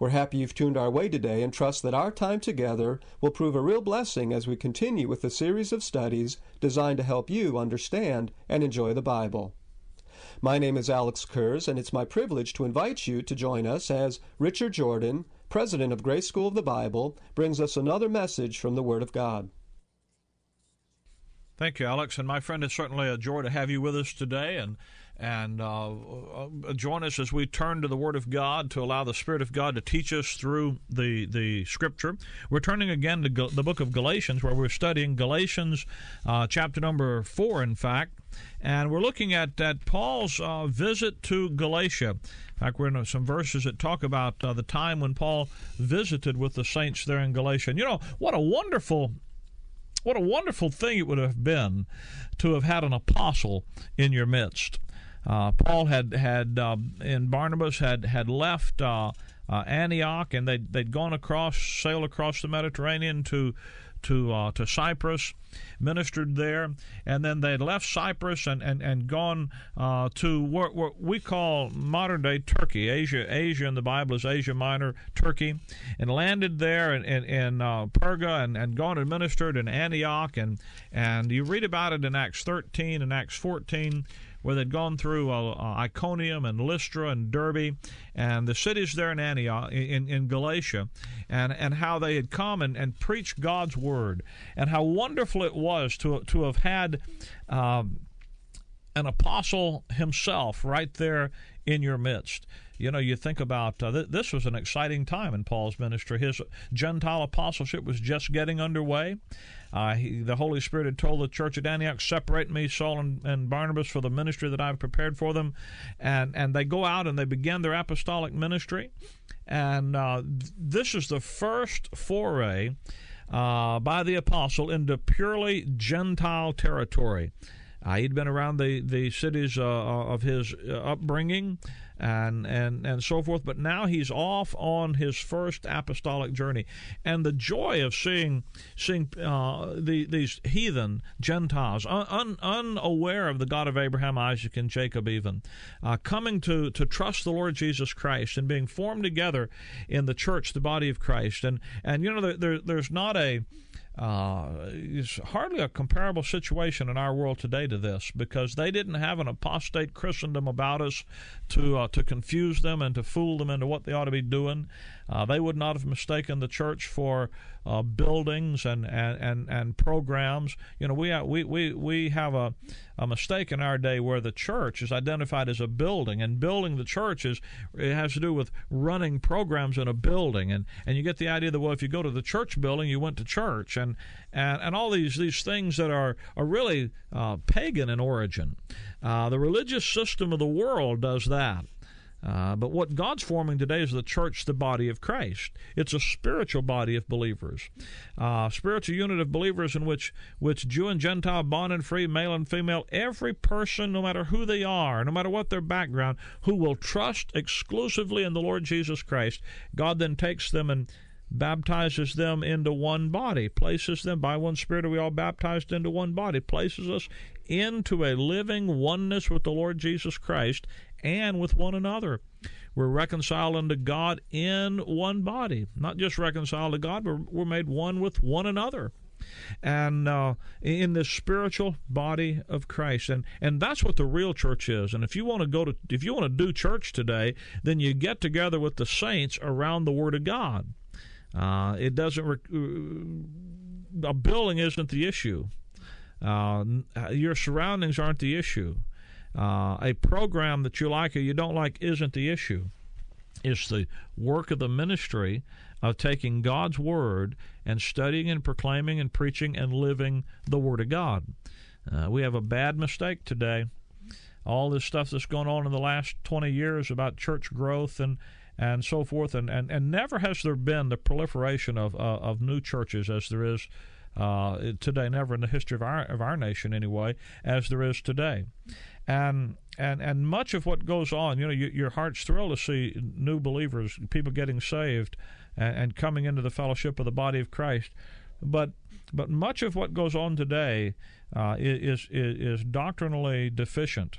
We're happy you've tuned our way today and trust that our time together will prove a real blessing as we continue with the series of studies designed to help you understand and enjoy the Bible. My name is Alex Kurz, and it's my privilege to invite you to join us as Richard Jordan, president of Grace School of the Bible, brings us another message from the Word of God. Thank you, Alex. And my friend, it's certainly a joy to have you with us today. And and uh, uh, join us as we turn to the Word of God to allow the Spirit of God to teach us through the the Scripture. We're turning again to the book of Galatians, where we're studying Galatians uh, chapter number four, in fact, and we're looking at at Paul's uh, visit to Galatia. In fact, we're in some verses that talk about uh, the time when Paul visited with the saints there in Galatia. And you know what a wonderful what a wonderful thing it would have been to have had an apostle in your midst. Uh, Paul had had um, and Barnabas had had left uh, uh, Antioch, and they'd they'd gone across, sailed across the Mediterranean to to uh, to Cyprus, ministered there, and then they'd left Cyprus and and and gone uh, to what, what, we call modern day Turkey, Asia. Asia in the Bible is Asia Minor, Turkey, and landed there in in, in uh, Perga and, and gone and ministered in Antioch, and and you read about it in Acts 13 and Acts 14 where they'd gone through uh, uh, Iconium and Lystra and Derbe and the cities there in Antioch, in, in Galatia, and, and how they had come and, and preached God's word, and how wonderful it was to, to have had. Um, an apostle himself right there in your midst. You know, you think about uh, th- this was an exciting time in Paul's ministry. His Gentile apostleship was just getting underway. Uh, he, the Holy Spirit had told the church at Antioch, "Separate me, Saul and, and, Barnabas, for the ministry that I've prepared for them," and and they go out and they begin their apostolic ministry, and uh, this is the first foray uh, by the apostle into purely Gentile territory. Uh, he'd been around the the cities uh, uh of his upbringing and and and so forth, but now he's off on his first apostolic journey, and the joy of seeing seeing the, these heathen Gentiles un, un, unaware of the God of Abraham, Isaac, and Jacob, even coming to to trust the Lord Jesus Christ and being formed together in the church, the body of Christ, and and you know there, there there's not a uh, is hardly a comparable situation in our world today to this because they didn't have an apostate Christendom about us to uh, to confuse them and to fool them into what they ought to be doing. Uh, they would not have mistaken the church for uh, buildings and, and, and, and programs. You know, we have, we, we, we have a, a mistake in our day where the church is identified as a building, and building the church is it has to do with running programs in a building, and, and you get the idea that well, if you go to the church building, you went to church, and and, and all these these things that are are really uh, pagan in origin. Uh, the religious system of the world does that. Uh, but what God's forming today is the church, the body of Christ. It's a spiritual body of believers, uh, spiritual unit of believers in which which Jew and Gentile, bond and free, male and female, every person, no matter who they are, no matter what their background, who will trust exclusively in the Lord Jesus Christ, God then takes them and baptizes them into one body, places them by one Spirit, are we all baptized into one body, places us into a living oneness with the Lord Jesus Christ and with one another. We're reconciled unto God in one body. Not just reconciled to God, but we're made one with one another. And uh, in this spiritual body of Christ, and and that's what the real church is. And if you want to go to, if you want to do church today, then you get together with the saints around the Word of God. Uh, it doesn't. Uh, a building isn't the issue. Uh, your surroundings aren't the issue. Uh, a program that you like or you don't like isn't the issue. It's the work of the ministry of taking God's Word and studying and proclaiming and preaching and living the Word of God. Uh, we have a bad mistake today. All this stuff that's going on in the last 20 years about church growth and and so forth. And, and, and never has there been the proliferation of, uh, of new churches as there is uh, today, never in the history of our, of our nation anyway, as there is today. And and and much of what goes on, you know, you, your heart's thrilled to see new believers, people getting saved, and, and, coming into the fellowship of the body of Christ. But but much of what goes on today uh, is, is is doctrinally deficient.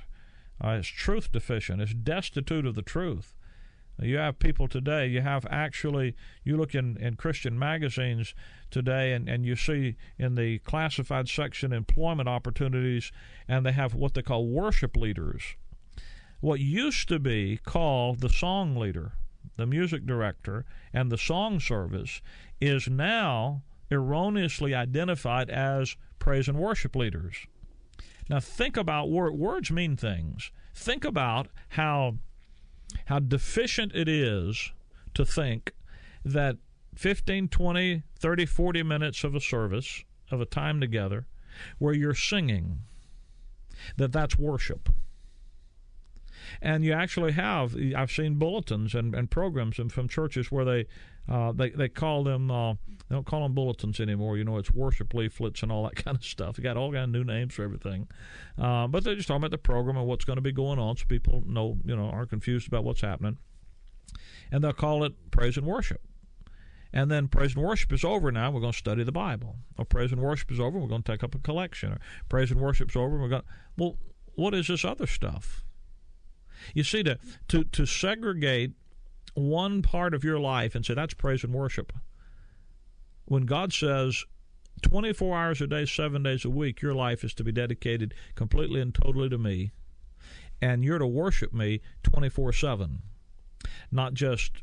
Uh, it's truth deficient. It's destitute of the truth. You have people today, you have actually, you look in, in Christian magazines today and, and you see in the classified section employment opportunities, and they have what they call worship leaders. What used to be called the song leader, the music director, and the song service is now erroneously identified as praise and worship leaders. Now, think about words mean things. Think about how how deficient it is to think that 15, 20, 30, 40 minutes of a service, of a time together, where you're singing, that that's worship. And you actually have, I've seen bulletins and, and programs from churches where they, uh, they, they call them, uh, they don't call them bulletins anymore. You know, it's worship leaflets and all that kind of stuff. You got all kind of new names for everything. Uh, but they're just talking about the program and what's going to be going on so people know, you know, aren't confused about what's happening. And they'll call it praise and worship. And then praise and worship is over now. We're going to study the Bible. Or praise and worship is over. We're going to take up a collection. Or praise and worship is over. We're going. Well, what is this other stuff? You see, to to to segregate one part of your life and say that's praise and worship when God says 24 hours a day, seven days a week, your life is to be dedicated completely and totally to me, and you're to worship me 24 7, not just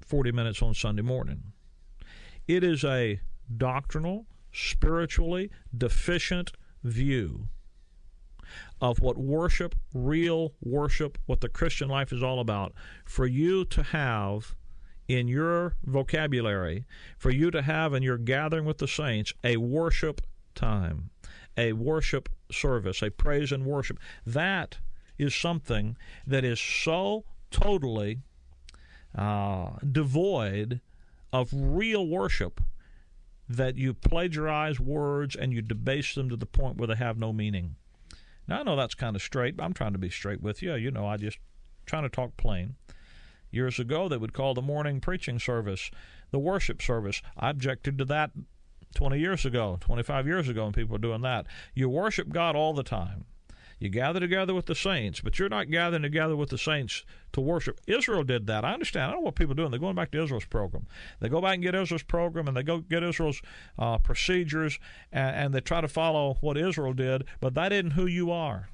40 minutes on Sunday morning. It is a doctrinal, spiritually deficient view of what worship, real worship, what the Christian life is all about, for you to have in your vocabulary for you to have in your gathering with the saints a worship time, a worship service, a praise and worship. That is something that is so totally uh, devoid of real worship that you plagiarize words and you debase them to the point where they have no meaning. Now, I know that's kind of straight, but I'm trying to be straight with you. You know, I just trying to talk plain. Years ago, they would call the morning preaching service the worship service. I objected to that 20 years ago, 25 years ago, when people were doing that. You worship God all the time. You gather together with the saints, but you're not gathering together with the saints to worship. Israel did that. I understand. I don't know what people are doing. They're going back to Israel's program. They go back and get Israel's program, and they go get Israel's uh, procedures, and, and they try to follow what Israel did, but that isn't who you are.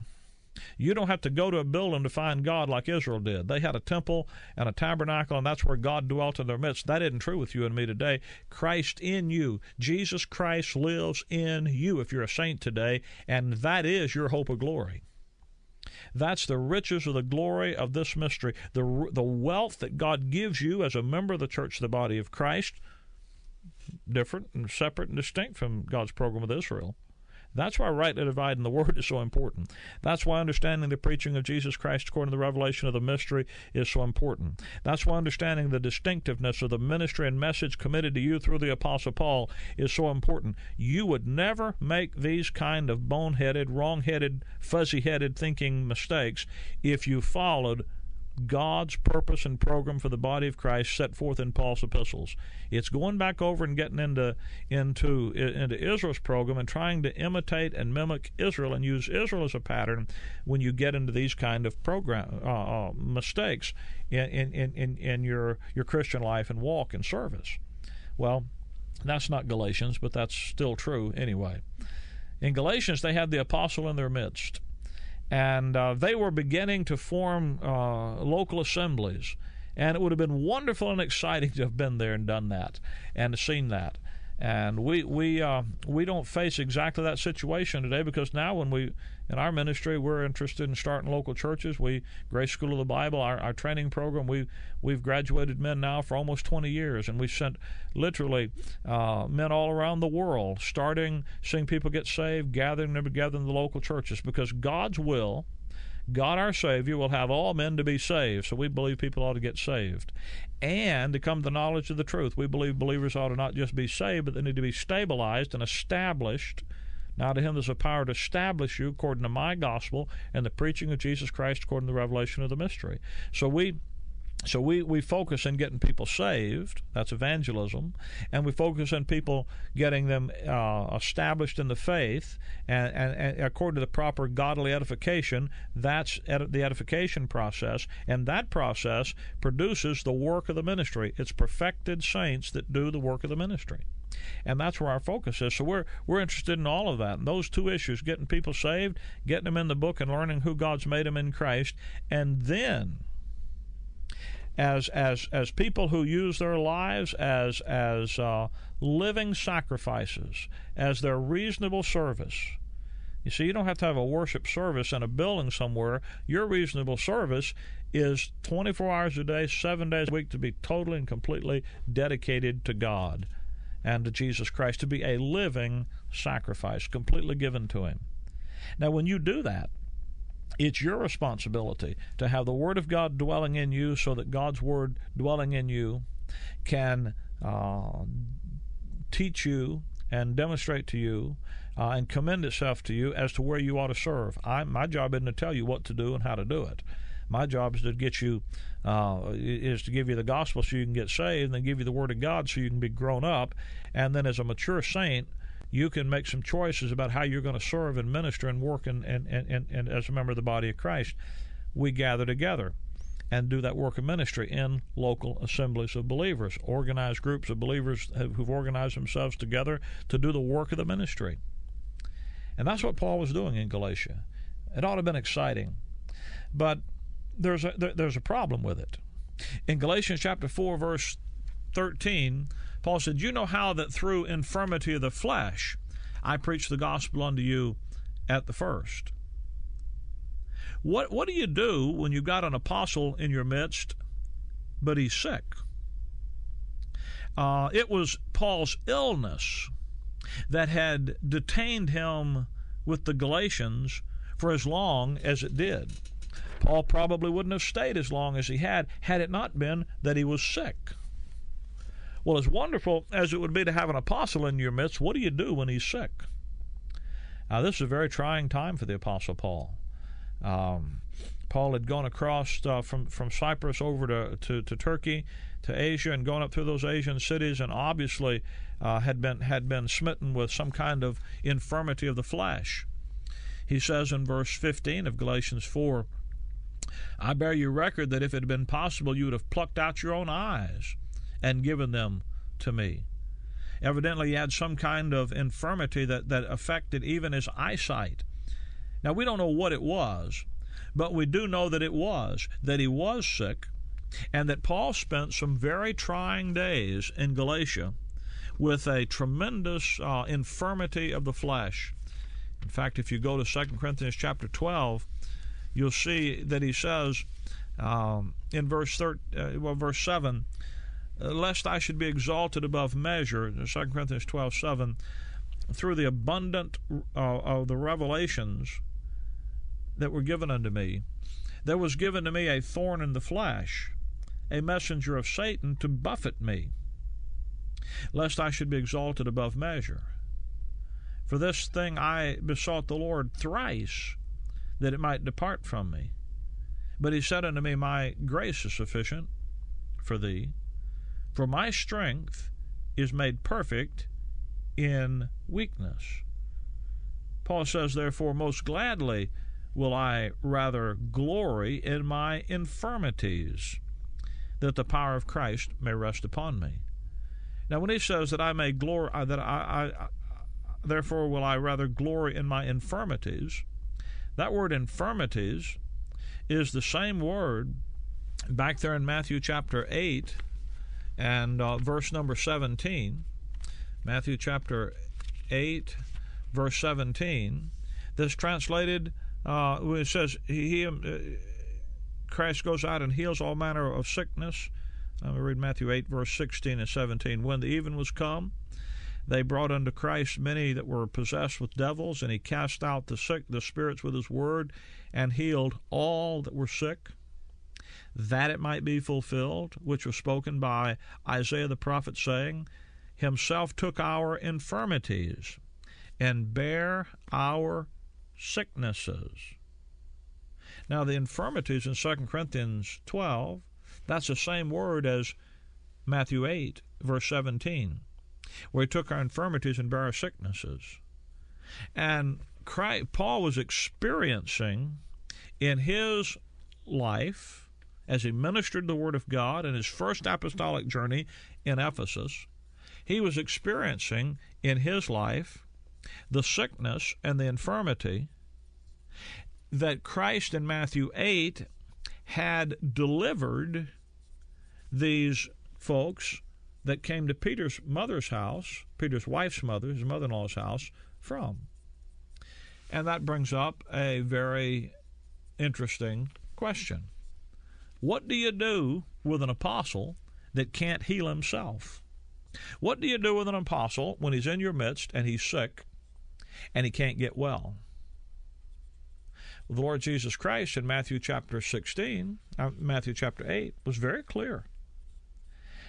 You don't have to go to a building to find God like Israel did. They had a temple and a tabernacle, and that's where God dwelt in their midst. That isn't true with you and me today. Christ in you. Jesus Christ lives in you if you're a saint today, and that is your hope of glory. That's the riches of the glory of this mystery. The, the wealth that God gives you as a member of the church, the body of Christ, different and separate and distinct from God's program with Israel. That's why rightly dividing the word is so important. That's why understanding the preaching of Jesus Christ according to the revelation of the mystery is so important. That's why understanding the distinctiveness of the ministry and message committed to you through the Apostle Paul is so important. You would never make these kind of boneheaded, wrong-headed, fuzzy-headed thinking mistakes if you followed God's purpose and program for the body of Christ set forth in Paul's epistles. It's going back over and getting into into into Israel's program and trying to imitate and mimic Israel and use Israel as a pattern when you get into these kind of program uh, uh, mistakes in, in, in, in your your Christian life and walk and service. Well, that's not Galatians, but that's still true anyway. In Galatians, they had the apostle in their midst and uh, they were beginning to form uh, local assemblies. And it would have been wonderful and exciting to have been there and done that and seen that. And we we uh, we don't face exactly that situation today because now when we in our ministry we're interested in starting local churches. We Grace School of the Bible, our, our training program. We we've graduated men now for almost 20 years, and we've sent literally uh, men all around the world, starting seeing people get saved, gathering them together in the local churches because God's will God our Savior will have all men to be saved. So we believe people ought to get saved. And to come to the knowledge of the truth. We believe believers ought to not just be saved, but they need to be stabilized and established. Now to him there's a power to establish you according to my gospel and the preaching of Jesus Christ according to the revelation of the mystery. So we so we, we focus on getting people saved. That's evangelism. And we focus on people getting them uh, established in the faith and, and, and, according to the proper godly edification. That's ed- the edification process. And that process produces the work of the ministry. It's perfected saints that do the work of the ministry. And that's where our focus is. So we're we're interested in all of that. And those two issues, getting people saved, getting them in the book and learning who God's made them in Christ, and then as as as people who use their lives as as uh, living sacrifices, as their reasonable service. You see, you don't have to have a worship service in a building somewhere. Your reasonable service is 24 hours a day, seven days a week, to be totally and completely dedicated to God and to Jesus Christ, to be a living sacrifice, completely given to Him. Now, when you do that, it's your responsibility to have the Word of God dwelling in you so that God's Word dwelling in you can uh, teach you and demonstrate to you uh, and commend itself to you as to where you ought to serve. I, my job isn't to tell you what to do and how to do it. My job is to get you, uh, is to give you the gospel so you can get saved, and then give you the Word of God so you can be grown up, and then as a mature saint, you can make some choices about how you're going to serve and minister and work and, and, and, and as a member of the body of Christ. We gather together and do that work of ministry in local assemblies of believers, organized groups of believers who've organized themselves together to do the work of the ministry. And that's what Paul was doing in Galatia. It ought to have been exciting. But there's a, there's a problem with it. In Galatians chapter 4, verse 13, Paul said, You know how that through infirmity of the flesh I preached the gospel unto you at the first. What, what do you do when you've got an apostle in your midst, but he's sick? Uh, it was Paul's illness that had detained him with the Galatians for as long as it did. Paul probably wouldn't have stayed as long as he had had it not been that he was sick. Well, as wonderful as it would be to have an apostle in your midst, what do you do when he's sick? Now, this is a very trying time for the Apostle Paul. Um, Paul had gone across uh, from, from Cyprus over to, to, to, Turkey, to Asia, and gone up through those Asian cities, and obviously uh, had, been, had been smitten with some kind of infirmity of the flesh. He says in verse 15 of Galatians 4 I bear you record that if it had been possible, you would have plucked out your own eyes and given them to me. Evidently, he had some kind of infirmity that, that affected even his eyesight. Now, we don't know what it was, but we do know that it was, that he was sick, and that Paul spent some very trying days in Galatia with a tremendous uh, infirmity of the flesh. In fact, if you go to 2 Corinthians chapter 12, you'll see that he says um, in verse, thir- uh, well, verse 7 uh, lest I should be exalted above measure, 2 Corinthians 12 7, through the abundant uh, of the revelations that were given unto me, there was given to me a thorn in the flesh, a messenger of Satan to buffet me, lest I should be exalted above measure. For this thing I besought the Lord thrice, that it might depart from me. But he said unto me, My grace is sufficient for thee for my strength is made perfect in weakness. Paul says, Therefore, most gladly will I rather glory in my infirmities, that the power of Christ may rest upon me. Now, when he says that I may glory, uh, that I, I, therefore will I rather glory in my infirmities, that word infirmities is the same word back there in Matthew chapter 8 and uh, verse number 17, Matthew chapter 8, verse 17, This translated, uh, it says, he, uh, Christ goes out and heals all manner of sickness. Let me read Matthew 8, verse 16 and 17. When the even was come, they brought unto Christ many that were possessed with devils, and he cast out the sick, the spirits with his word, and healed all that were sick, that it might be fulfilled, which was spoken by Isaiah the prophet, saying, Himself took our infirmities and bare our sicknesses. Now, the infirmities in 2 Corinthians 12, that's the same word as Matthew 8, verse 17, where he took our infirmities and bare our sicknesses. And Christ, Paul was experiencing in his life, as he ministered the Word of God in his first apostolic journey in Ephesus, he was experiencing in his life the sickness and the infirmity that Christ in Matthew 8 had delivered these folks that came to Peter's mother's house, Peter's wife's mother, his mother in law's house, from. And that brings up a very interesting question. What do you do with an apostle that can't heal himself? What do you do with an apostle when he's in your midst and he's sick and he can't get well? The Lord Jesus Christ in Matthew chapter 16, uh, Matthew chapter 8, was very clear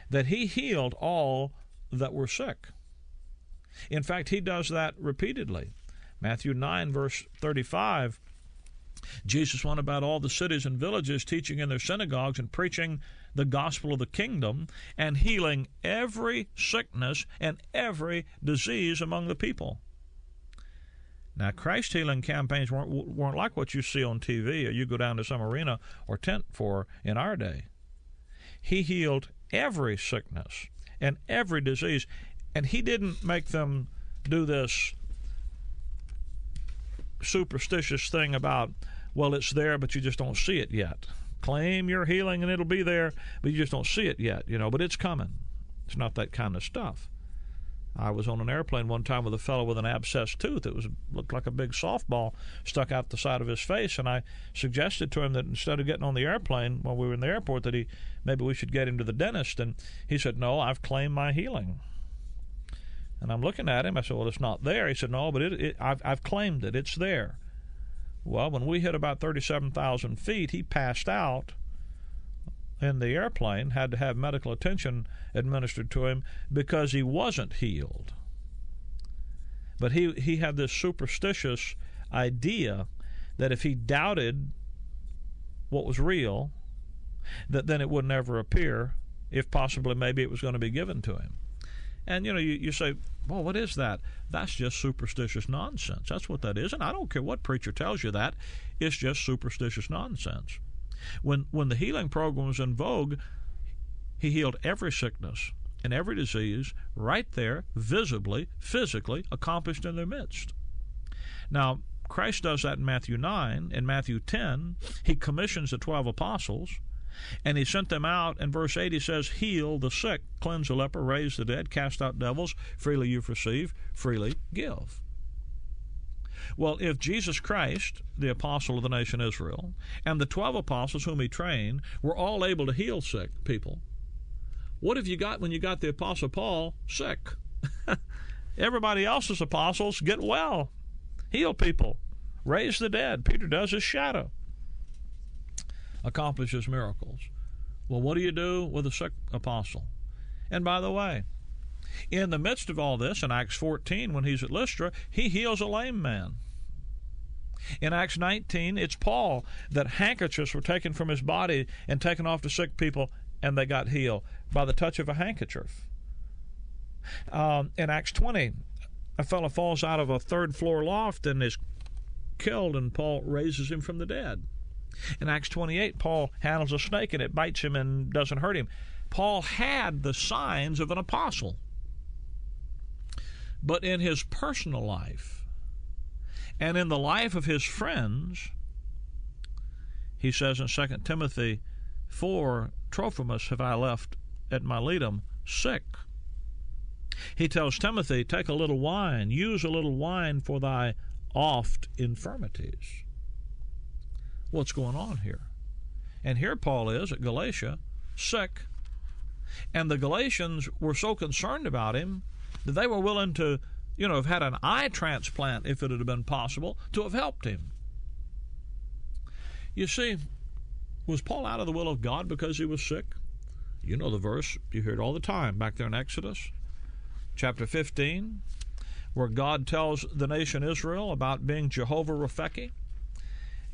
that he healed all that were sick. In fact, he does that repeatedly. Matthew 9, verse 35, Jesus went about all the cities and villages, teaching in their synagogues and preaching the gospel of the kingdom and healing every sickness and every disease among the people. Now, Christ healing campaigns weren't, weren't like what you see on TV or you go down to some arena or tent for in our day. He healed every sickness and every disease, and He didn't make them do this superstitious thing about, well, it's there, but you just don't see it yet. Claim your healing and it'll be there, but you just don't see it yet, you know, but it's coming. It's not that kind of stuff. I was on an airplane one time with a fellow with an abscessed tooth. It was looked like a big softball stuck out the side of his face, and I suggested to him that instead of getting on the airplane while we were in the airport, that he maybe we should get him to the dentist. And he said, "No, I've claimed my healing." And I'm looking at him. I said, "Well, it's not there." He said, "No, but it, it I've, I've claimed it. It's there." Well, when we hit about 37,000 feet, he passed out in the airplane had to have medical attention administered to him because he wasn't healed. But he, he had this superstitious idea that if he doubted what was real, that then it would never appear, if possibly maybe it was going to be given to him. And you know, you, you say, well, what is that? That's just superstitious nonsense. That's what that is. And I don't care what preacher tells you that, it's just superstitious nonsense. When when the healing program was in vogue, he healed every sickness and every disease right there, visibly, physically, accomplished in their midst. Now, Christ does that in Matthew 9. In Matthew 10, he commissions the 12 apostles and he sent them out. In verse 8, he says, Heal the sick, cleanse the leper, raise the dead, cast out devils. Freely you've received, freely give. Well, if Jesus Christ, the apostle of the nation Israel, and the 12 apostles whom he trained were all able to heal sick people, what have you got when you got the apostle Paul sick? Everybody else's apostles get well, heal people, raise the dead. Peter does his shadow, accomplishes miracles. Well, what do you do with a sick apostle? And by the way, in the midst of all this, in Acts 14, when he's at Lystra, he heals a lame man. In Acts 19, it's Paul that handkerchiefs were taken from his body and taken off to sick people, and they got healed by the touch of a handkerchief. Um, in Acts 20, a fellow falls out of a third floor loft and is killed, and Paul raises him from the dead. In Acts 28, Paul handles a snake and it bites him and doesn't hurt him. Paul had the signs of an apostle. But in his personal life and in the life of his friends, he says in 2 Timothy 4 Trophimus have I left at Miletum sick. He tells Timothy, Take a little wine, use a little wine for thy oft infirmities. What's going on here? And here Paul is at Galatia, sick. And the Galatians were so concerned about him that they were willing to, you know, have had an eye transplant if it had been possible to have helped him. You see, was Paul out of the will of God because he was sick? You know the verse, you hear it all the time back there in Exodus chapter 15, where God tells the nation Israel about being Jehovah Rapheki.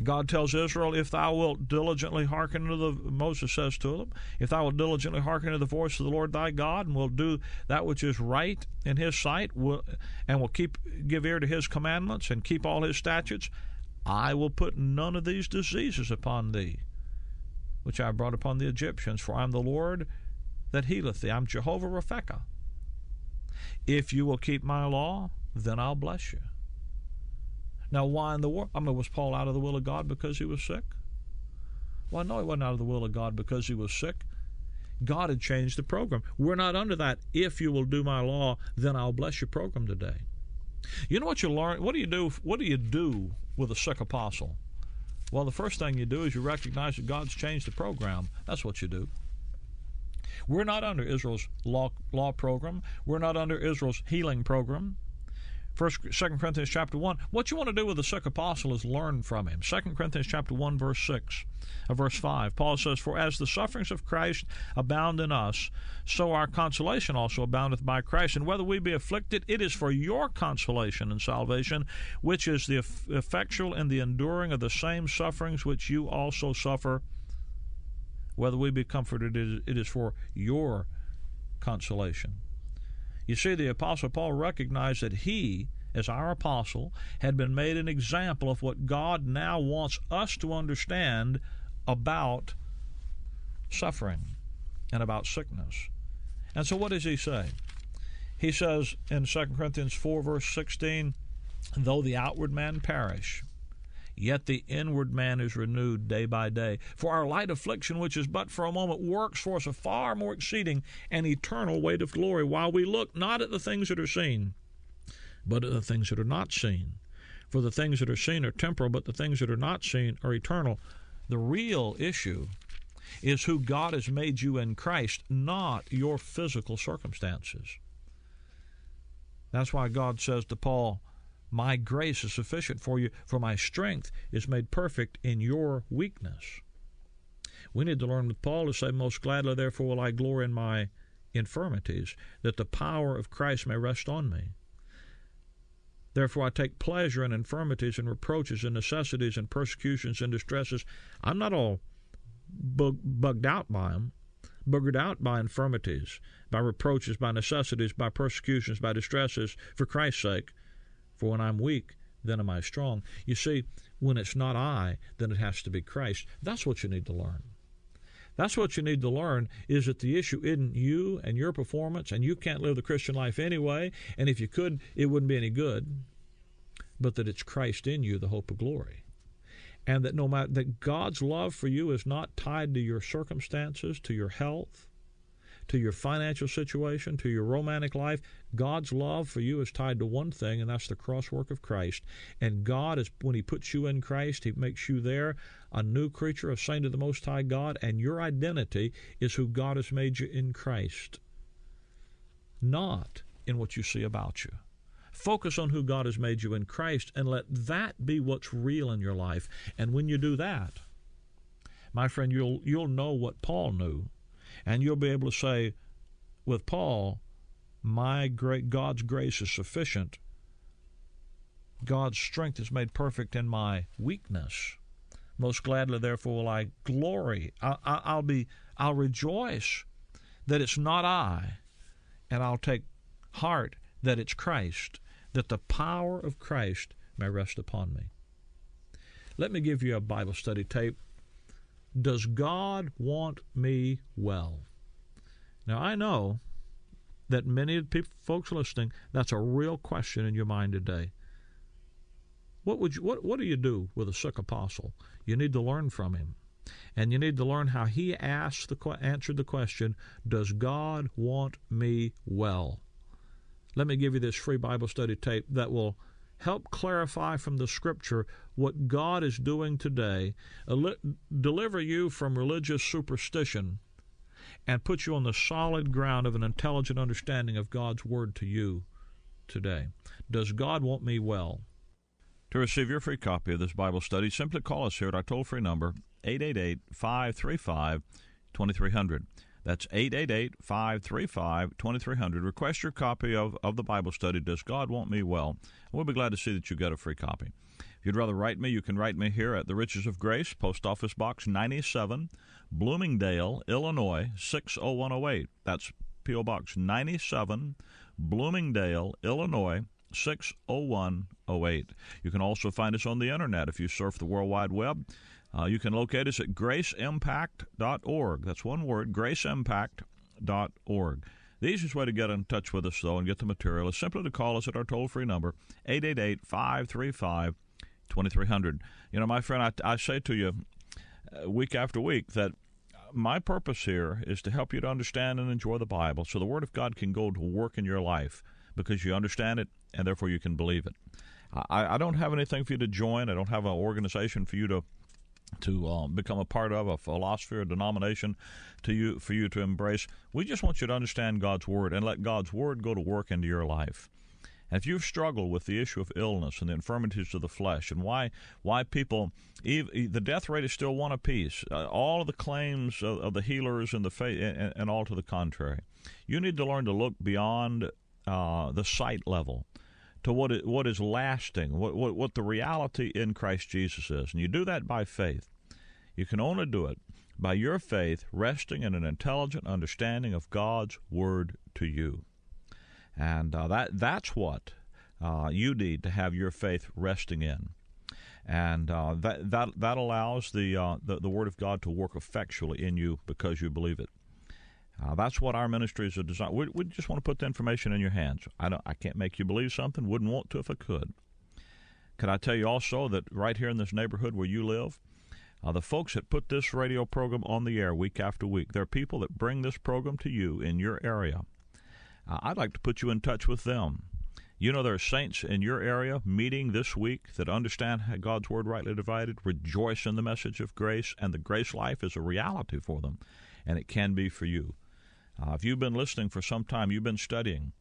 God tells Israel, if thou wilt diligently hearken to the, Moses says to them, if thou wilt diligently hearken to the voice of the Lord thy God, and will do that which is right in his sight, and will keep give ear to his commandments, and keep all his statutes, I will put none of these diseases upon thee, which I brought upon the Egyptians, for I am the Lord that healeth thee. I'm Jehovah Raphekah. If you will keep my law, then I'll bless you. Now, why in the world? I mean, was Paul out of the will of God because he was sick? Well, no, he wasn't out of the will of God because he was sick. God had changed the program. We're not under that. If you will do my law, then I'll bless your program today. You know what you learn? What do you do? What do you do with a sick apostle? Well, the first thing you do is you recognize that God's changed the program. That's what you do. We're not under Israel's law, law program. We're not under Israel's healing program. First, Second Corinthians chapter one. What you want to do with the sick apostle is learn from him. Second Corinthians chapter one, verse six, uh, verse five. Paul says, "For as the sufferings of Christ abound in us, so our consolation also aboundeth by Christ. And whether we be afflicted, it is for your consolation and salvation, which is the effectual and the enduring of the same sufferings which you also suffer." Whether we be comforted, it is for your consolation. You see, the Apostle Paul recognized that he, as our apostle, had been made an example of what God now wants us to understand about suffering and about sickness. And so, what does he say? He says in 2 Corinthians 4, verse 16, though the outward man perish, Yet the inward man is renewed day by day. For our light affliction, which is but for a moment, works for us a far more exceeding and eternal weight of glory, while we look not at the things that are seen, but at the things that are not seen. For the things that are seen are temporal, but the things that are not seen are eternal. The real issue is who God has made you in Christ, not your physical circumstances. That's why God says to Paul, my grace is sufficient for you, for my strength is made perfect in your weakness. We need to learn with Paul to say, Most gladly, therefore, will I glory in my infirmities, that the power of Christ may rest on me. Therefore, I take pleasure in infirmities and reproaches and necessities and persecutions and distresses. I'm not all bug- bugged out by them, buggered out by infirmities, by reproaches, by necessities, by persecutions, by distresses, for Christ's sake. For when I'm weak, then am I strong. You see, when it's not I, then it has to be Christ. That's what you need to learn. That's what you need to learn is that the issue isn't you and your performance, and you can't live the Christian life anyway, and if you could, it wouldn't be any good, but that it's Christ in you, the hope of glory. And that no matter that God's love for you is not tied to your circumstances, to your health, to your financial situation, to your romantic life. God's love for you is tied to one thing, and that's the cross work of Christ. And God is when He puts you in Christ, He makes you there a new creature, a saint of the Most High God, and your identity is who God has made you in Christ, not in what you see about you. Focus on who God has made you in Christ and let that be what's real in your life. And when you do that, my friend, you'll you'll know what Paul knew and you'll be able to say with Paul, my great God's grace is sufficient. God's strength is made perfect in my weakness. Most gladly, therefore, will I glory. I, will be, I'll rejoice that it's not I, and I'll take heart that it's Christ, that the power of Christ may rest upon me. Let me give you a Bible study tape does God want me well? Now, I know that many of the people, folks listening, that's a real question in your mind today. What would you, what, what do you do with a sick apostle? You need to learn from him. And you need to learn how he asked the answered the question, Does God want me well? Let me give you this free Bible study tape that will help clarify from the Scripture what God is doing today, deliver you from religious superstition, and put you on the solid ground of an intelligent understanding of God's Word to you today. Does God want me well? To receive your free copy of this Bible study, simply call us here at our toll free number, 888 535 2300. That's 888 535 2300. Request your copy of, of the Bible study, Does God Want Me Well? We'll be glad to see that you get a free copy. If you'd rather write me, you can write me here at the Riches of Grace, Post Office Box 97, Bloomingdale, Illinois 60108. That's P.O. Box 97, Bloomingdale, Illinois 60108. You can also find us on the internet if you surf the World Wide Web. Uh, you can locate us at graceimpact.org. That's one word, graceimpact.org. The easiest way to get in touch with us, though, and get the material is simply to call us at our toll free number, 888 535 2300. You know, my friend, I, I say to you uh, week after week that my purpose here is to help you to understand and enjoy the Bible so the Word of God can go to work in your life because you understand it and therefore you can believe it. I, I don't have anything for you to join. I don't have an organization for you to to um, become a part of a philosophy or denomination to you for you to embrace. We just want you to understand God's word and let God's word go to work into your life. And if you've struggled with the issue of illness and the infirmities of the flesh and why why people the death rate is still one apiece, uh, all of the claims of, of the healers and the faith and, and, all to the contrary, you need to learn to look beyond uh, the sight level to what is, what is lasting, what, what, what the reality in Christ Jesus is. And you do that by faith. You can only do it by your faith resting in an intelligent understanding of God's Word to you. And uh, that, that's what uh, you need to have your faith resting in. And uh, that, that, that allows the, uh, the, the Word of God to work effectually in you because you believe it. Uh, that's what our ministries are designed. We, we just want to put the information in your hands. I don't. I can't make you believe something. Wouldn't want to if I could. Could I tell you also that right here in this neighborhood where you live, uh, the folks that put this radio program on the air week after week, there are people that bring this program to you in your area. Uh, I'd like to put you in touch with them. You know, there are saints in your area meeting this week that understand God's Word rightly divided, rejoice in the message of grace, and the grace life is a reality for them, and it can be for you. Uh, if you've been listening for some time, you've been studying,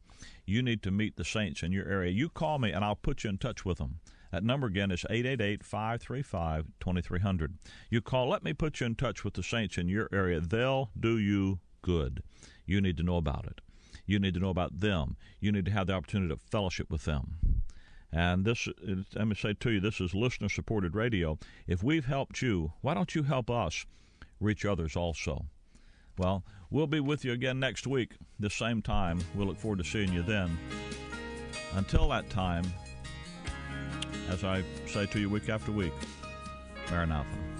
you need to meet the saints in your area. You call me and I'll put you in touch with them. That number again is 888 535 2300. You call, let me put you in touch with the saints in your area. They'll do you good. You need to know about it. You need to know about them. You need to have the opportunity to fellowship with them. And this, let me say to you, this is listener supported radio. If we've helped you, why don't you help us reach others also? Well, we'll be with you again next week, this same time. We'll look forward to seeing you then. Until that time, as I say to you week after week, Maranatha.